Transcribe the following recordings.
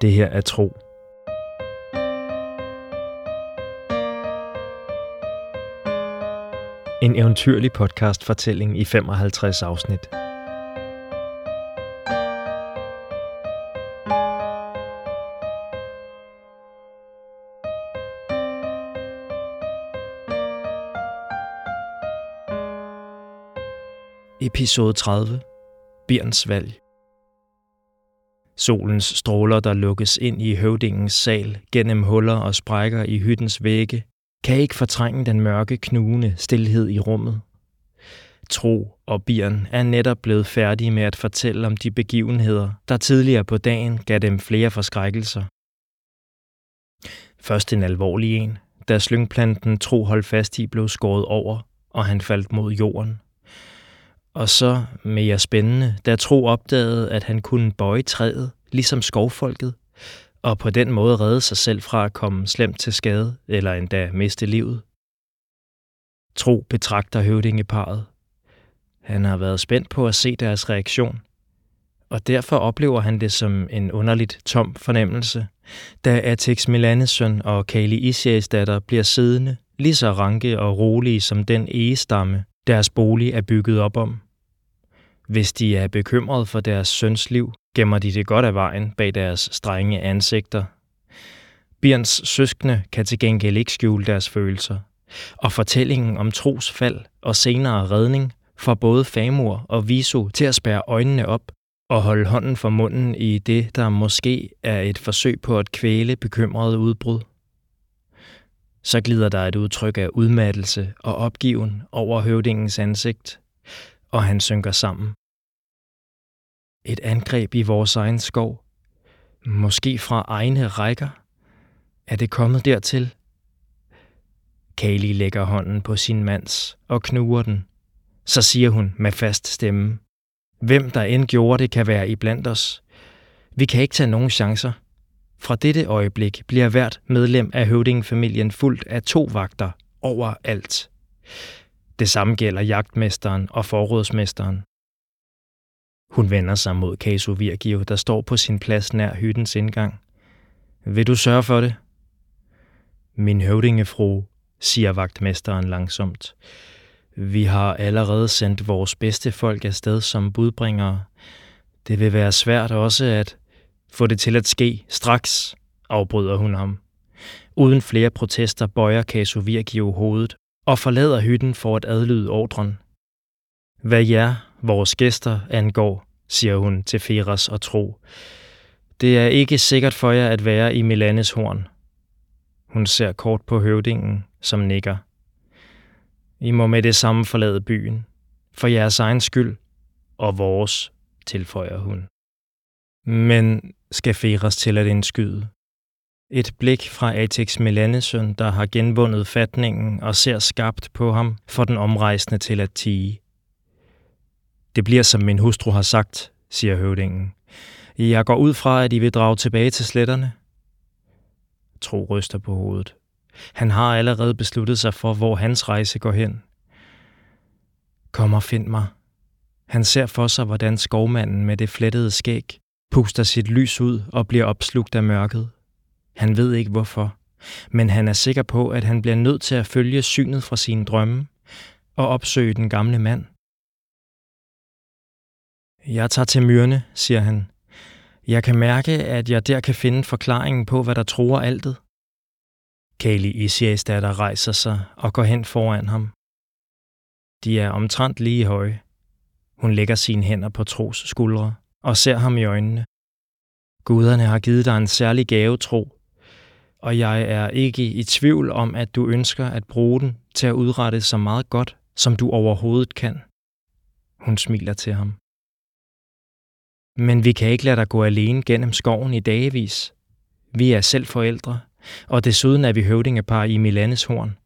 Det her er tro. En eventyrlig podcast-fortælling i 55 afsnit. Episode 30. Bjørns valg. Solens stråler, der lukkes ind i høvdingens sal gennem huller og sprækker i hyttens vægge, kan ikke fortrænge den mørke, knugende stillhed i rummet. Tro og Bjørn er netop blevet færdige med at fortælle om de begivenheder, der tidligere på dagen gav dem flere forskrækkelser. Først en alvorlig en, da slyngplanten Tro holdt fast i blev skåret over, og han faldt mod jorden – og så mere spændende, da Tro opdagede, at han kunne bøje træet, ligesom skovfolket, og på den måde redde sig selv fra at komme slemt til skade eller endda miste livet. Tro betragter høvdingeparet. Han har været spændt på at se deres reaktion, og derfor oplever han det som en underligt tom fornemmelse, da Atex Milanesøn og Kali Isias datter bliver siddende, lige så ranke og rolige som den egestamme, deres bolig er bygget op om. Hvis de er bekymrede for deres søns liv, gemmer de det godt af vejen bag deres strenge ansigter. Bjørns søskende kan til gengæld ikke skjule deres følelser, og fortællingen om tros fald og senere redning får både Famur og Viso til at spære øjnene op og holde hånden for munden i det, der måske er et forsøg på at kvæle bekymrede udbrud. Så glider der et udtryk af udmattelse og opgiven over høvdingens ansigt, og han synker sammen. Et angreb i vores egen skov. Måske fra egne rækker. Er det kommet dertil? Kali lægger hånden på sin mands og knuger den. Så siger hun med fast stemme. Hvem der end gjorde det, kan være iblandt os. Vi kan ikke tage nogen chancer. Fra dette øjeblik bliver hvert medlem af høvdingefamilien fuldt af to vagter overalt. Det samme gælder jagtmesteren og forrådsmesteren. Hun vender sig mod Caso Virgio, der står på sin plads nær hyttens indgang. Vil du sørge for det? Min høvdingefru, siger vagtmesteren langsomt. Vi har allerede sendt vores bedste folk afsted som budbringere. Det vil være svært også at få det til at ske straks, afbryder hun ham. Uden flere protester bøjer Caso Virgio hovedet og forlader hytten for at adlyde ordren. Hvad jer, vores gæster, angår, siger hun til Feras og Tro. Det er ikke sikkert for jer at være i Milanes horn. Hun ser kort på høvdingen, som nikker. I må med det samme forlade byen, for jeres egen skyld og vores, tilføjer hun. Men skal Feras til at indskyde. Et blik fra Atex Melanesøn, der har genvundet fatningen og ser skabt på ham, for den omrejsende til at tige. Det bliver som min hustru har sagt, siger høvdingen. Jeg går ud fra, at I vil drage tilbage til sletterne. Tro ryster på hovedet. Han har allerede besluttet sig for, hvor hans rejse går hen. Kom og find mig. Han ser for sig, hvordan skovmanden med det flettede skæg puster sit lys ud og bliver opslugt af mørket. Han ved ikke hvorfor, men han er sikker på, at han bliver nødt til at følge synet fra sine drømme og opsøge den gamle mand. Jeg tager til myrne, siger han. Jeg kan mærke, at jeg der kan finde forklaringen på, hvad der tror altet. Kali Isias datter rejser sig og går hen foran ham. De er omtrent lige høje. Hun lægger sine hænder på Tros skuldre og ser ham i øjnene. Guderne har givet dig en særlig gave, Tro, og jeg er ikke i tvivl om, at du ønsker at bruge den til at udrette så meget godt, som du overhovedet kan. Hun smiler til ham. Men vi kan ikke lade dig gå alene gennem skoven i dagevis. Vi er selv forældre, og desuden er vi høvdingepar i Milanes horn,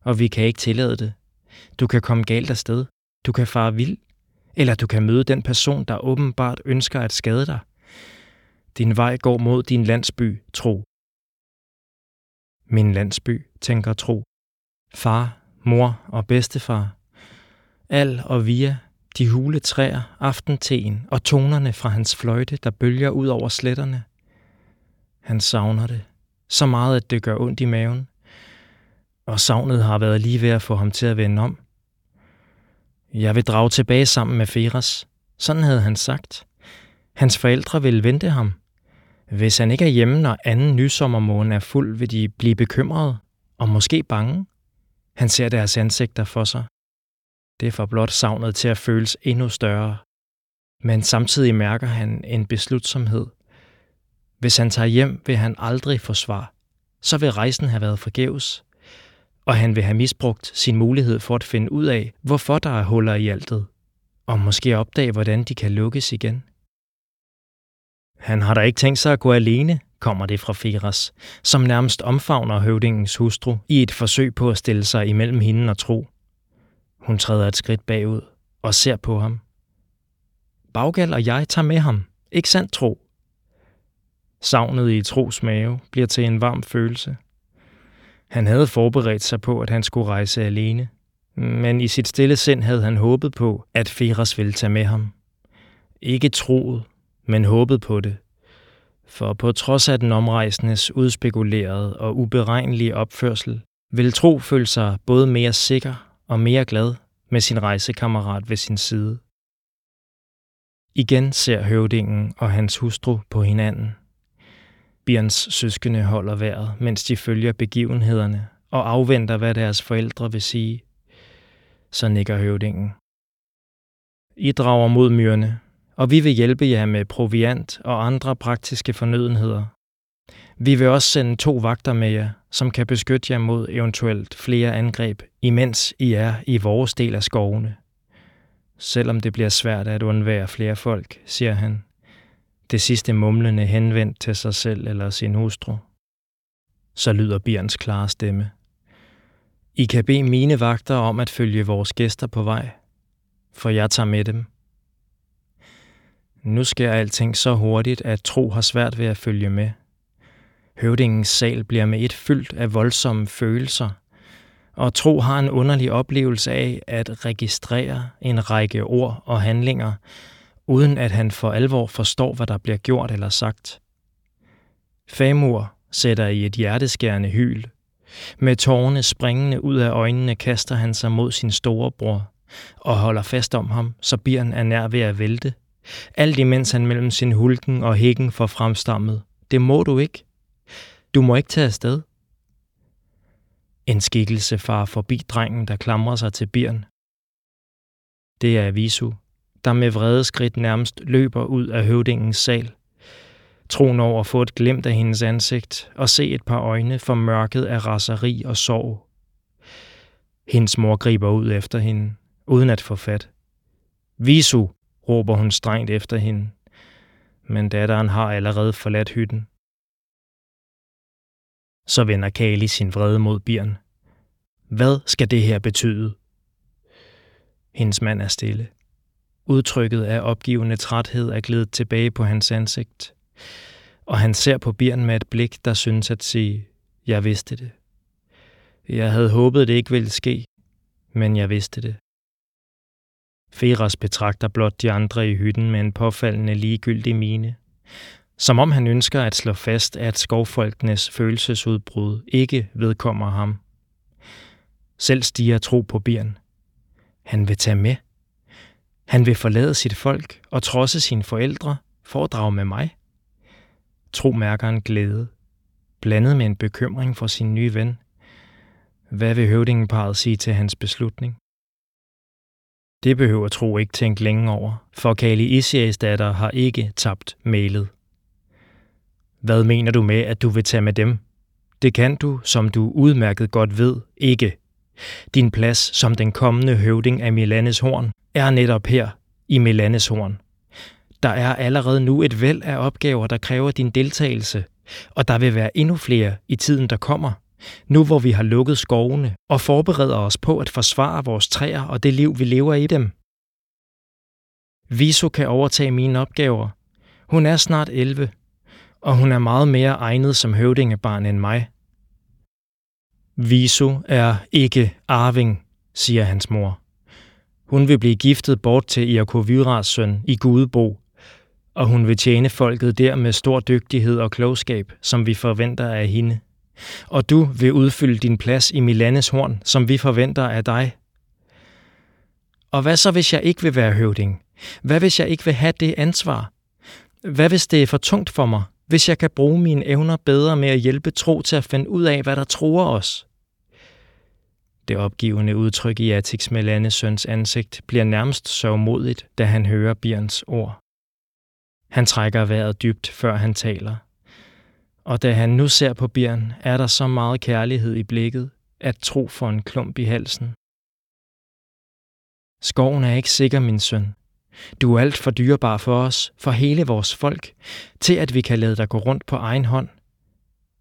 og vi kan ikke tillade det. Du kan komme galt afsted. Du kan fare vild. Eller du kan møde den person, der åbenbart ønsker at skade dig. Din vej går mod din landsby, tro. Min landsby, tænker tro. Far, mor og bedstefar. Al og via de hule træer, aftenteen og tonerne fra hans fløjte, der bølger ud over sletterne. Han savner det. Så meget, at det gør ondt i maven. Og savnet har været lige ved at få ham til at vende om. Jeg vil drage tilbage sammen med Feras. Sådan havde han sagt. Hans forældre vil vente ham. Hvis han ikke er hjemme, når anden nysommermåne er fuld, vil de blive bekymrede og måske bange. Han ser deres ansigter for sig. Det får blot savnet til at føles endnu større. Men samtidig mærker han en beslutsomhed. Hvis han tager hjem, vil han aldrig få svar. Så vil rejsen have været forgæves. Og han vil have misbrugt sin mulighed for at finde ud af, hvorfor der er huller i altet. Og måske opdage, hvordan de kan lukkes igen. Han har da ikke tænkt sig at gå alene, kommer det fra Feras, som nærmest omfavner høvdingens hustru i et forsøg på at stille sig imellem hende og tro. Hun træder et skridt bagud og ser på ham. Baggal og jeg tager med ham, ikke sandt tro? Savnet i tros mave bliver til en varm følelse. Han havde forberedt sig på, at han skulle rejse alene, men i sit stille sind havde han håbet på, at Feras ville tage med ham. Ikke troet, men håbet på det. For på trods af den omrejsendes udspekulerede og uberegnelige opførsel, vil Tro føle sig både mere sikker og mere glad med sin rejsekammerat ved sin side. Igen ser høvdingen og hans hustru på hinanden. Bjørns søskende holder vejret, mens de følger begivenhederne og afventer, hvad deres forældre vil sige. Så nikker høvdingen. I drager mod myrerne, og vi vil hjælpe jer med proviant og andre praktiske fornødenheder. Vi vil også sende to vagter med jer, som kan beskytte jer mod eventuelt flere angreb, imens I er i vores del af skovene. Selvom det bliver svært at undvære flere folk, siger han. Det sidste mumlende henvendt til sig selv eller sin hustru. Så lyder Bjørns klare stemme. I kan bede mine vagter om at følge vores gæster på vej, for jeg tager med dem. Nu sker alting så hurtigt, at Tro har svært ved at følge med. Høvdingens sal bliver med et fyldt af voldsomme følelser, og Tro har en underlig oplevelse af at registrere en række ord og handlinger, uden at han for alvor forstår, hvad der bliver gjort eller sagt. Famur sætter i et hjerteskærende hyl. Med tårerne springende ud af øjnene kaster han sig mod sin storebror og holder fast om ham, så bieren er nær ved at vælte – alt imens han mellem sin hulken og hækken får fremstammet. Det må du ikke. Du må ikke tage afsted. En skikkelse far forbi drengen, der klamrer sig til birn. Det er Visu, der med vrede skridt nærmest løber ud af høvdingens sal. Troen over at få et glimt af hendes ansigt og se et par øjne for mørket af raseri og sorg. Hendes mor griber ud efter hende, uden at få fat. Visu, råber hun strengt efter hende. Men datteren har allerede forladt hytten. Så vender Kali sin vrede mod Birn. Hvad skal det her betyde? Hendes mand er stille. Udtrykket af opgivende træthed er glidet tilbage på hans ansigt, og han ser på Birn med et blik, der synes at sige, jeg vidste det. Jeg havde håbet, det ikke ville ske, men jeg vidste det. Feras betragter blot de andre i hytten med en påfaldende ligegyldig mine. Som om han ønsker at slå fast, at skovfolkenes følelsesudbrud ikke vedkommer ham. Selv stiger tro på Birn. Han vil tage med. Han vil forlade sit folk og trodse sine forældre for at drage med mig. Tro mærker en glæde, blandet med en bekymring for sin nye ven. Hvad vil høvdingeparet sige til hans beslutning? Det behøver Tro ikke tænke længe over, for Kali Isias datter har ikke tabt mailet. Hvad mener du med, at du vil tage med dem? Det kan du, som du udmærket godt ved, ikke. Din plads som den kommende høvding af Milanes horn er netop her, i Milanes horn. Der er allerede nu et væld af opgaver, der kræver din deltagelse, og der vil være endnu flere i tiden, der kommer – nu hvor vi har lukket skovene og forbereder os på at forsvare vores træer og det liv, vi lever i dem. Viso kan overtage mine opgaver. Hun er snart 11, og hun er meget mere egnet som høvdingebarn end mig. Viso er ikke arving, siger hans mor. Hun vil blive giftet bort til Iakoviras søn i Gudebo, og hun vil tjene folket der med stor dygtighed og klogskab, som vi forventer af hende. Og du vil udfylde din plads i Milanes horn, som vi forventer af dig. Og hvad så, hvis jeg ikke vil være høvding? Hvad hvis jeg ikke vil have det ansvar? Hvad hvis det er for tungt for mig? Hvis jeg kan bruge mine evner bedre med at hjælpe tro til at finde ud af, hvad der tror os? Det opgivende udtryk i Atix Melanes søns ansigt bliver nærmest sørgmodigt, da han hører Bjørns ord. Han trækker vejret dybt, før han taler. Og da han nu ser på Bjørn, er der så meget kærlighed i blikket, at tro for en klump i halsen. Skoven er ikke sikker, min søn. Du er alt for dyrebar for os, for hele vores folk, til at vi kan lade dig gå rundt på egen hånd.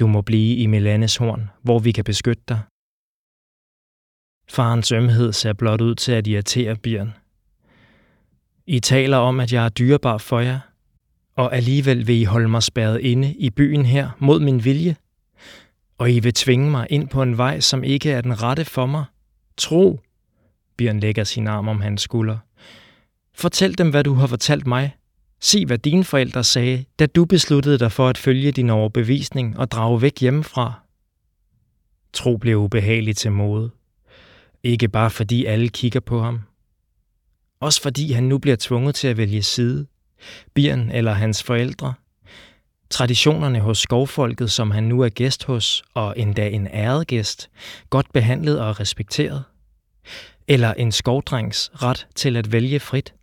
Du må blive i Milanes horn, hvor vi kan beskytte dig. Farens ømhed ser blot ud til at irritere Bjørn. I taler om, at jeg er dyrebar for jer, og alligevel vil I holde mig spærret inde i byen her mod min vilje. Og I vil tvinge mig ind på en vej, som ikke er den rette for mig. Tro. Bjørn lægger sin arm om hans skulder. Fortæl dem, hvad du har fortalt mig. Sig, hvad dine forældre sagde, da du besluttede dig for at følge din overbevisning og drage væk hjemmefra. Tro blev ubehageligt til mode. Ikke bare fordi alle kigger på ham. Også fordi han nu bliver tvunget til at vælge side. Birn eller hans forældre. Traditionerne hos skovfolket, som han nu er gæst hos, og endda en æret gæst, godt behandlet og respekteret. Eller en skovdrengs ret til at vælge frit.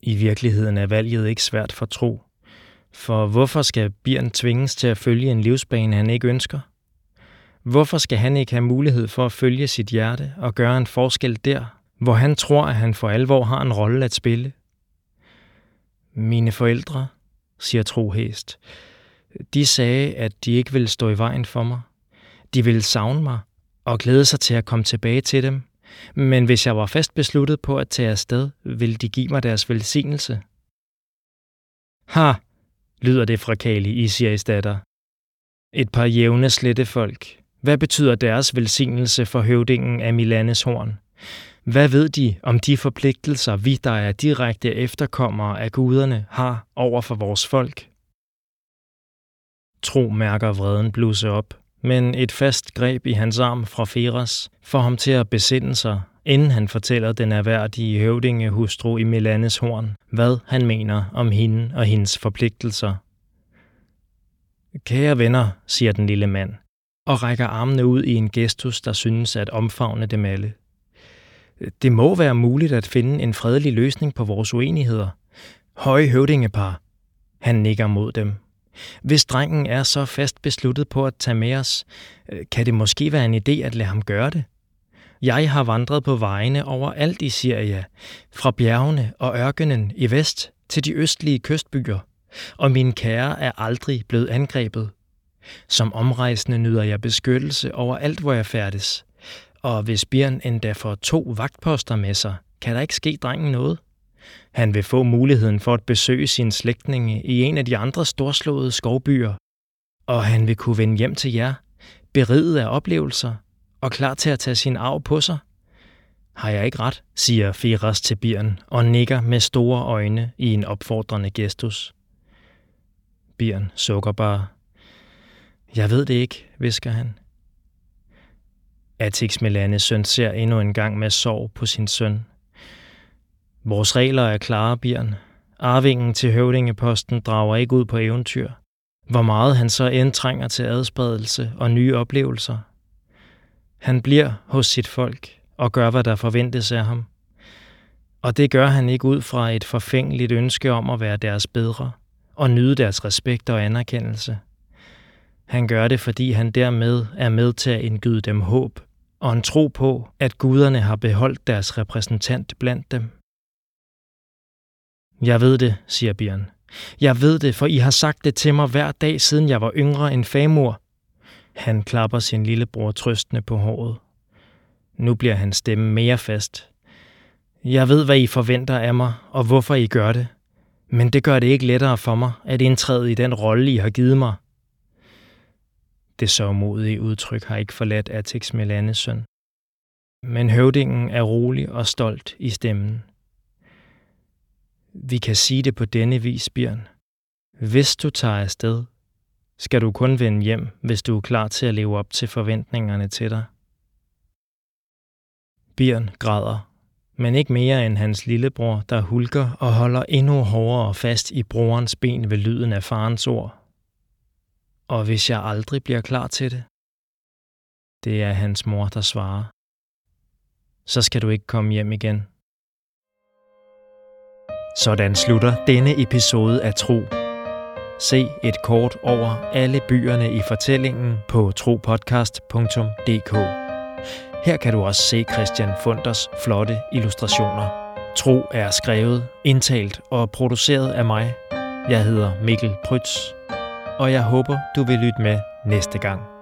I virkeligheden er valget ikke svært for tro. For hvorfor skal Birn tvinges til at følge en livsbane, han ikke ønsker? Hvorfor skal han ikke have mulighed for at følge sit hjerte og gøre en forskel der, hvor han tror, at han for alvor har en rolle at spille? Mine forældre, siger Trohest, de sagde, at de ikke ville stå i vejen for mig. De ville savne mig og glæde sig til at komme tilbage til dem. Men hvis jeg var fast besluttet på at tage afsted, ville de give mig deres velsignelse. Ha, lyder det fra Kali, Isias datter. Et par jævne slettefolk, hvad betyder deres velsignelse for høvdingen af Milanes horn? Hvad ved de om de forpligtelser, vi, der er direkte efterkommere af guderne, har over for vores folk? Tro mærker vreden bluse op, men et fast greb i hans arm fra Feras får ham til at besinde sig, inden han fortæller den erhverdige høvdingehustru i Milanes horn, hvad han mener om hende og hendes forpligtelser. Kære venner, siger den lille mand, og rækker armene ud i en gestus, der synes at omfavne dem alle. Det må være muligt at finde en fredelig løsning på vores uenigheder. Høje høvdingepar. Han nikker mod dem. Hvis drengen er så fast besluttet på at tage med os, øh, kan det måske være en idé at lade ham gøre det. Jeg har vandret på vejene over alt i Syria, fra bjergene og ørkenen i vest til de østlige kystbyer, og min kære er aldrig blevet angrebet. Som omrejsende nyder jeg beskyttelse over alt, hvor jeg færdes. Og hvis Bjørn endda får to vagtposter med sig, kan der ikke ske drengen noget. Han vil få muligheden for at besøge sine slægtninge i en af de andre storslåede skovbyer. Og han vil kunne vende hjem til jer, beriget af oplevelser og klar til at tage sin arv på sig. Har jeg ikke ret, siger Firas til Bjørn og nikker med store øjne i en opfordrende gestus. Bjørn sukker bare. Jeg ved det ikke, visker han. Atix Melanes søn ser endnu en gang med sorg på sin søn. Vores regler er klare, Bjørn. Arvingen til høvdingeposten drager ikke ud på eventyr. Hvor meget han så end trænger til adspredelse og nye oplevelser. Han bliver hos sit folk og gør, hvad der forventes af ham. Og det gør han ikke ud fra et forfængeligt ønske om at være deres bedre og nyde deres respekt og anerkendelse – han gør det, fordi han dermed er med til at indgyde dem håb og en tro på, at guderne har beholdt deres repræsentant blandt dem. Jeg ved det, siger Bjørn. Jeg ved det, for I har sagt det til mig hver dag, siden jeg var yngre end famor. Han klapper sin lillebror trøstende på håret. Nu bliver hans stemme mere fast. Jeg ved, hvad I forventer af mig, og hvorfor I gør det. Men det gør det ikke lettere for mig at indtræde i den rolle, I har givet mig – det sørgmodige udtryk har ikke forladt Atix Melanes søn. Men høvdingen er rolig og stolt i stemmen. Vi kan sige det på denne vis, Bjørn. Hvis du tager afsted, skal du kun vende hjem, hvis du er klar til at leve op til forventningerne til dig. Bjørn græder, men ikke mere end hans lillebror, der hulker og holder endnu hårdere fast i brorens ben ved lyden af farens ord. Og hvis jeg aldrig bliver klar til det? Det er hans mor, der svarer. Så skal du ikke komme hjem igen. Sådan slutter denne episode af Tro. Se et kort over alle byerne i fortællingen på tropodcast.dk. Her kan du også se Christian Funders flotte illustrationer. Tro er skrevet, indtalt og produceret af mig. Jeg hedder Mikkel Prytz, og jeg håber, du vil lytte med næste gang.